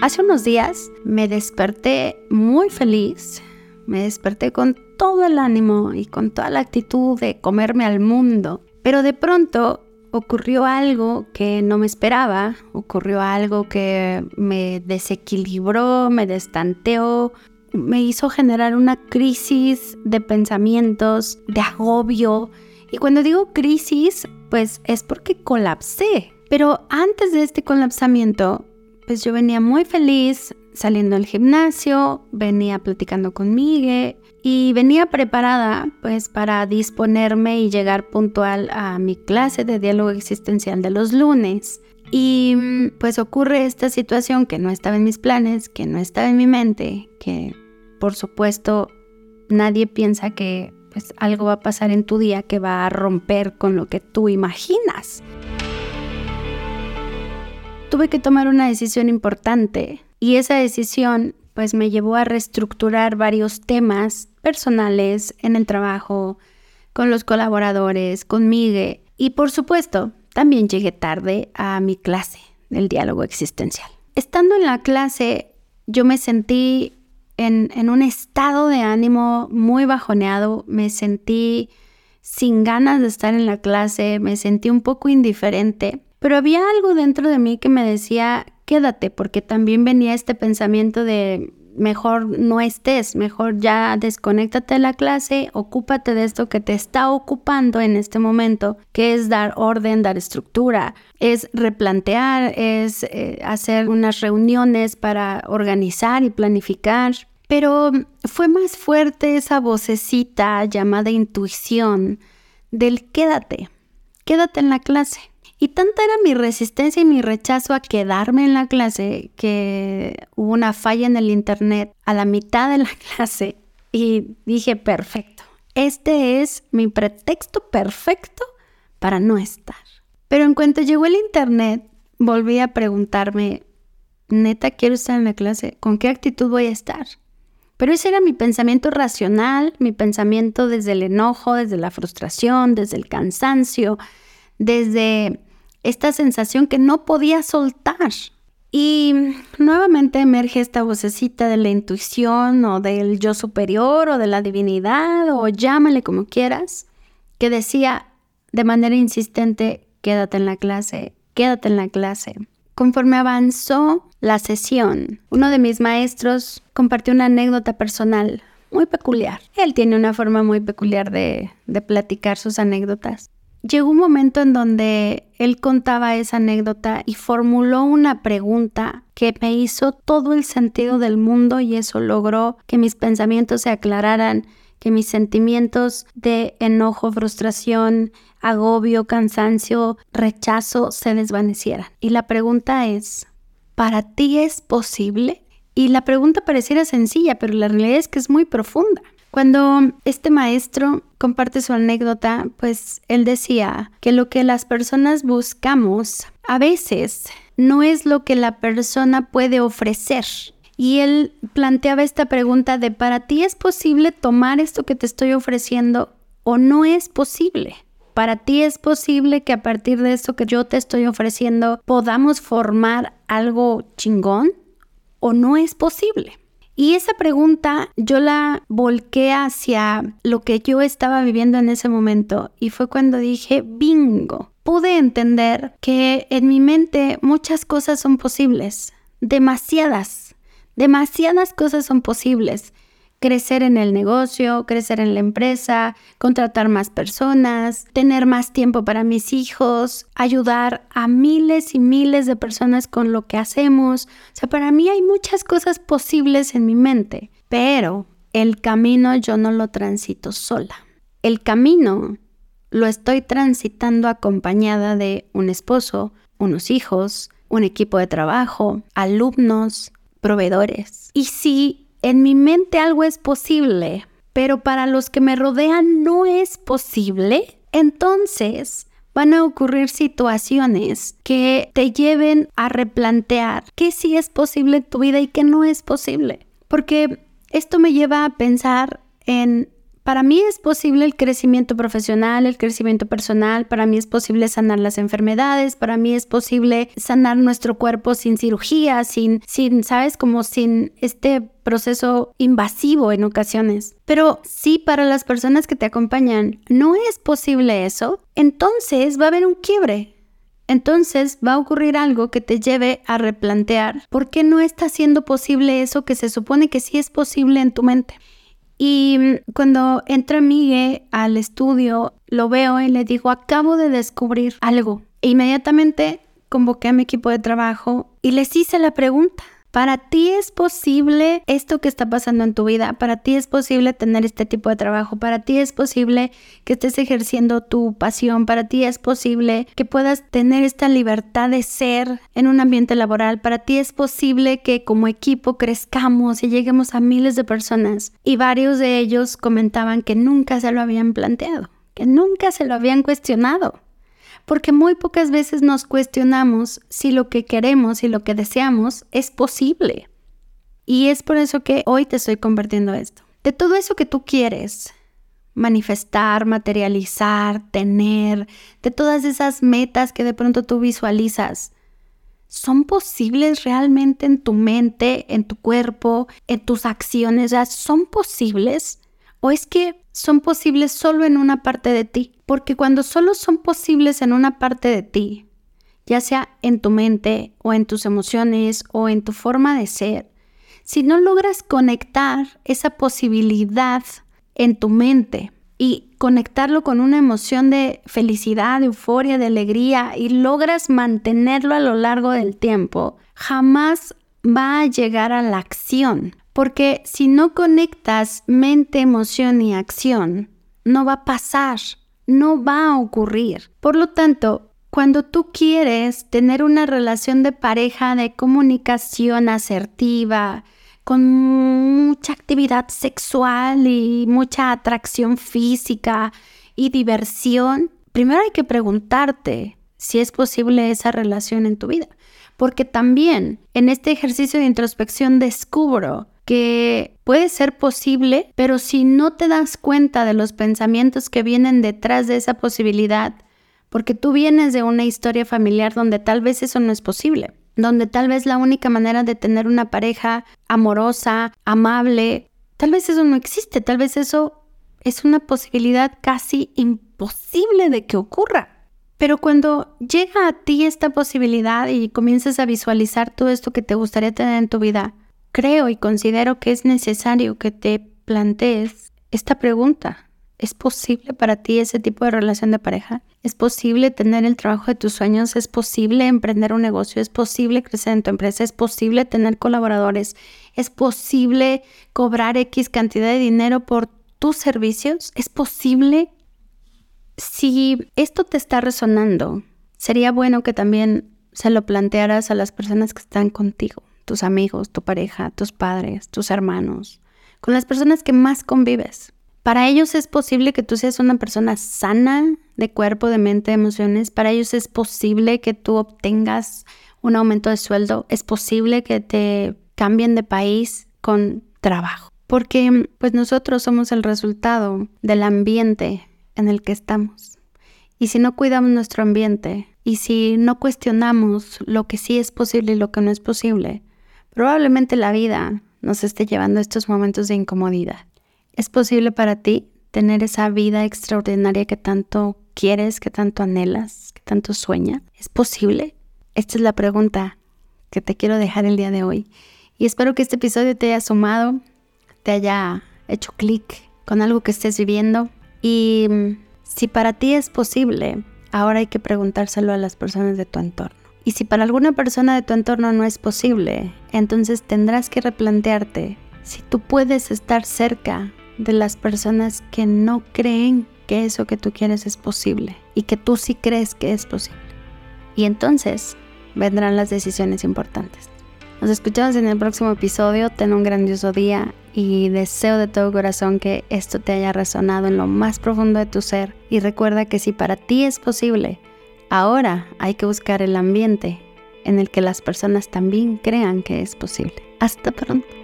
Hace unos días me desperté muy feliz, me desperté con todo el ánimo y con toda la actitud de comerme al mundo, pero de pronto ocurrió algo que no me esperaba, ocurrió algo que me desequilibró, me destanteó, me hizo generar una crisis de pensamientos, de agobio. Y cuando digo crisis, pues es porque colapsé. Pero antes de este colapsamiento, pues yo venía muy feliz saliendo del gimnasio, venía platicando con Miguel y venía preparada pues para disponerme y llegar puntual a mi clase de diálogo existencial de los lunes. Y pues ocurre esta situación que no estaba en mis planes, que no estaba en mi mente, que por supuesto nadie piensa que pues algo va a pasar en tu día que va a romper con lo que tú imaginas tuve que tomar una decisión importante y esa decisión pues me llevó a reestructurar varios temas personales en el trabajo, con los colaboradores, con Miguel y por supuesto también llegué tarde a mi clase del diálogo existencial. Estando en la clase yo me sentí en, en un estado de ánimo muy bajoneado, me sentí sin ganas de estar en la clase, me sentí un poco indiferente pero había algo dentro de mí que me decía, quédate, porque también venía este pensamiento de mejor no estés, mejor ya desconéctate de la clase, ocúpate de esto que te está ocupando en este momento, que es dar orden, dar estructura, es replantear, es eh, hacer unas reuniones para organizar y planificar. Pero fue más fuerte esa vocecita llamada intuición del quédate, quédate en la clase. Y tanta era mi resistencia y mi rechazo a quedarme en la clase que hubo una falla en el internet a la mitad de la clase y dije, perfecto, este es mi pretexto perfecto para no estar. Pero en cuanto llegó el internet, volví a preguntarme, neta, quiero estar en la clase, ¿con qué actitud voy a estar? Pero ese era mi pensamiento racional, mi pensamiento desde el enojo, desde la frustración, desde el cansancio, desde esta sensación que no podía soltar. Y nuevamente emerge esta vocecita de la intuición o del yo superior o de la divinidad o llámale como quieras, que decía de manera insistente, quédate en la clase, quédate en la clase. Conforme avanzó la sesión, uno de mis maestros compartió una anécdota personal muy peculiar. Él tiene una forma muy peculiar de, de platicar sus anécdotas llegó un momento en donde él contaba esa anécdota y formuló una pregunta que me hizo todo el sentido del mundo y eso logró que mis pensamientos se aclararan, que mis sentimientos de enojo, frustración, agobio, cansancio, rechazo se desvanecieran. Y la pregunta es, ¿para ti es posible? Y la pregunta pareciera sencilla, pero la realidad es que es muy profunda. Cuando este maestro comparte su anécdota, pues él decía que lo que las personas buscamos a veces no es lo que la persona puede ofrecer. Y él planteaba esta pregunta de, ¿para ti es posible tomar esto que te estoy ofreciendo o no es posible? ¿Para ti es posible que a partir de esto que yo te estoy ofreciendo podamos formar algo chingón o no es posible? Y esa pregunta yo la volqué hacia lo que yo estaba viviendo en ese momento y fue cuando dije, bingo, pude entender que en mi mente muchas cosas son posibles, demasiadas, demasiadas cosas son posibles crecer en el negocio, crecer en la empresa, contratar más personas, tener más tiempo para mis hijos, ayudar a miles y miles de personas con lo que hacemos. O sea, para mí hay muchas cosas posibles en mi mente, pero el camino yo no lo transito sola. El camino lo estoy transitando acompañada de un esposo, unos hijos, un equipo de trabajo, alumnos, proveedores. Y si en mi mente algo es posible, pero para los que me rodean no es posible, entonces van a ocurrir situaciones que te lleven a replantear qué sí es posible en tu vida y qué no es posible. Porque esto me lleva a pensar en Para mí es posible el crecimiento profesional, el crecimiento personal, para mí es posible sanar las enfermedades, para mí es posible sanar nuestro cuerpo sin cirugía, sin, sin, sabes, como sin este proceso invasivo en ocasiones. Pero si para las personas que te acompañan no es posible eso, entonces va a haber un quiebre entonces va a ocurrir algo que te lleve a replantear por qué no está siendo posible eso que se supone que sí es posible en tu mente. Y mm, cuando entra Miguel al estudio, lo veo y le digo, acabo de descubrir algo. E inmediatamente convoqué a mi equipo de trabajo y les hice la pregunta. Para ti es posible esto que está pasando en tu vida, para ti es posible tener este tipo de trabajo, para ti es posible que estés ejerciendo tu pasión, para ti es posible que puedas tener esta libertad de ser en un ambiente laboral, para ti es posible que como equipo crezcamos y lleguemos a miles de personas. Y varios de ellos comentaban que nunca se lo habían planteado, que nunca se lo habían cuestionado porque muy pocas veces nos cuestionamos si lo que queremos y lo que deseamos es posible. Y es por eso que hoy te estoy compartiendo esto. De todo eso que tú quieres manifestar, materializar, tener, de todas esas metas que de pronto tú visualizas, ¿son posibles realmente en tu mente, en tu cuerpo, en tus acciones? ¿Son posibles? ¿O es que son posibles solo en una parte de ti? Porque cuando solo son posibles en una parte de ti, ya sea en tu mente o en tus emociones o en tu forma de ser, si no logras conectar esa posibilidad en tu mente y conectarlo con una emoción de felicidad, de euforia, de alegría y logras mantenerlo a lo largo del tiempo, jamás va a llegar a la acción. Porque si no conectas mente, emoción y acción, no va a pasar no va a ocurrir. Por lo tanto, cuando tú quieres tener una relación de pareja de comunicación asertiva, con mucha actividad sexual y mucha atracción física y diversión, primero hay que preguntarte si es posible esa relación en tu vida. Porque también en este ejercicio de introspección descubro que puede ser posible, pero si no te das cuenta de los pensamientos que vienen detrás de esa posibilidad, porque tú vienes de una historia familiar donde tal vez eso no es posible, donde tal vez la única manera de tener una pareja amorosa, amable, tal vez eso no existe, tal vez eso es una posibilidad casi imposible de que ocurra. Pero cuando llega a ti esta posibilidad y comienzas a visualizar todo esto que te gustaría tener en tu vida, creo y considero que es necesario que te plantees esta pregunta. ¿Es posible para ti ese tipo de relación de pareja? ¿Es posible tener el trabajo de tus sueños? ¿Es posible emprender un negocio? ¿Es posible crecer en tu empresa? ¿Es posible tener colaboradores? ¿Es posible cobrar X cantidad de dinero por tus servicios? ¿Es posible? Si esto te está resonando, sería bueno que también se lo plantearas a las personas que están contigo tus amigos, tu pareja, tus padres, tus hermanos, con las personas que más convives. Para ellos es posible que tú seas una persona sana de cuerpo, de mente, de emociones. Para ellos es posible que tú obtengas un aumento de sueldo. Es posible que te cambien de país con trabajo. Porque pues nosotros somos el resultado del ambiente en el que estamos. Y si no cuidamos nuestro ambiente y si no cuestionamos lo que sí es posible y lo que no es posible, Probablemente la vida nos esté llevando estos momentos de incomodidad. ¿Es posible para ti tener esa vida extraordinaria que tanto quieres, que tanto anhelas, que tanto sueñas? ¿Es posible? Esta es la pregunta que te quiero dejar el día de hoy. Y espero que este episodio te haya sumado, te haya hecho clic con algo que estés viviendo. Y mm, si para ti es posible, ahora hay que preguntárselo a las personas de tu entorno. Y si para alguna persona de tu entorno no es posible, entonces tendrás que replantearte si tú puedes estar cerca de las personas que no creen que eso que tú quieres es posible y que tú sí crees que es posible. Y entonces vendrán las decisiones importantes. Nos escuchamos en el próximo episodio. Ten un grandioso día y deseo de todo corazón que esto te haya resonado en lo más profundo de tu ser. Y recuerda que si para ti es posible, Ahora hay que buscar el ambiente en el que las personas también crean que es posible. Hasta pronto.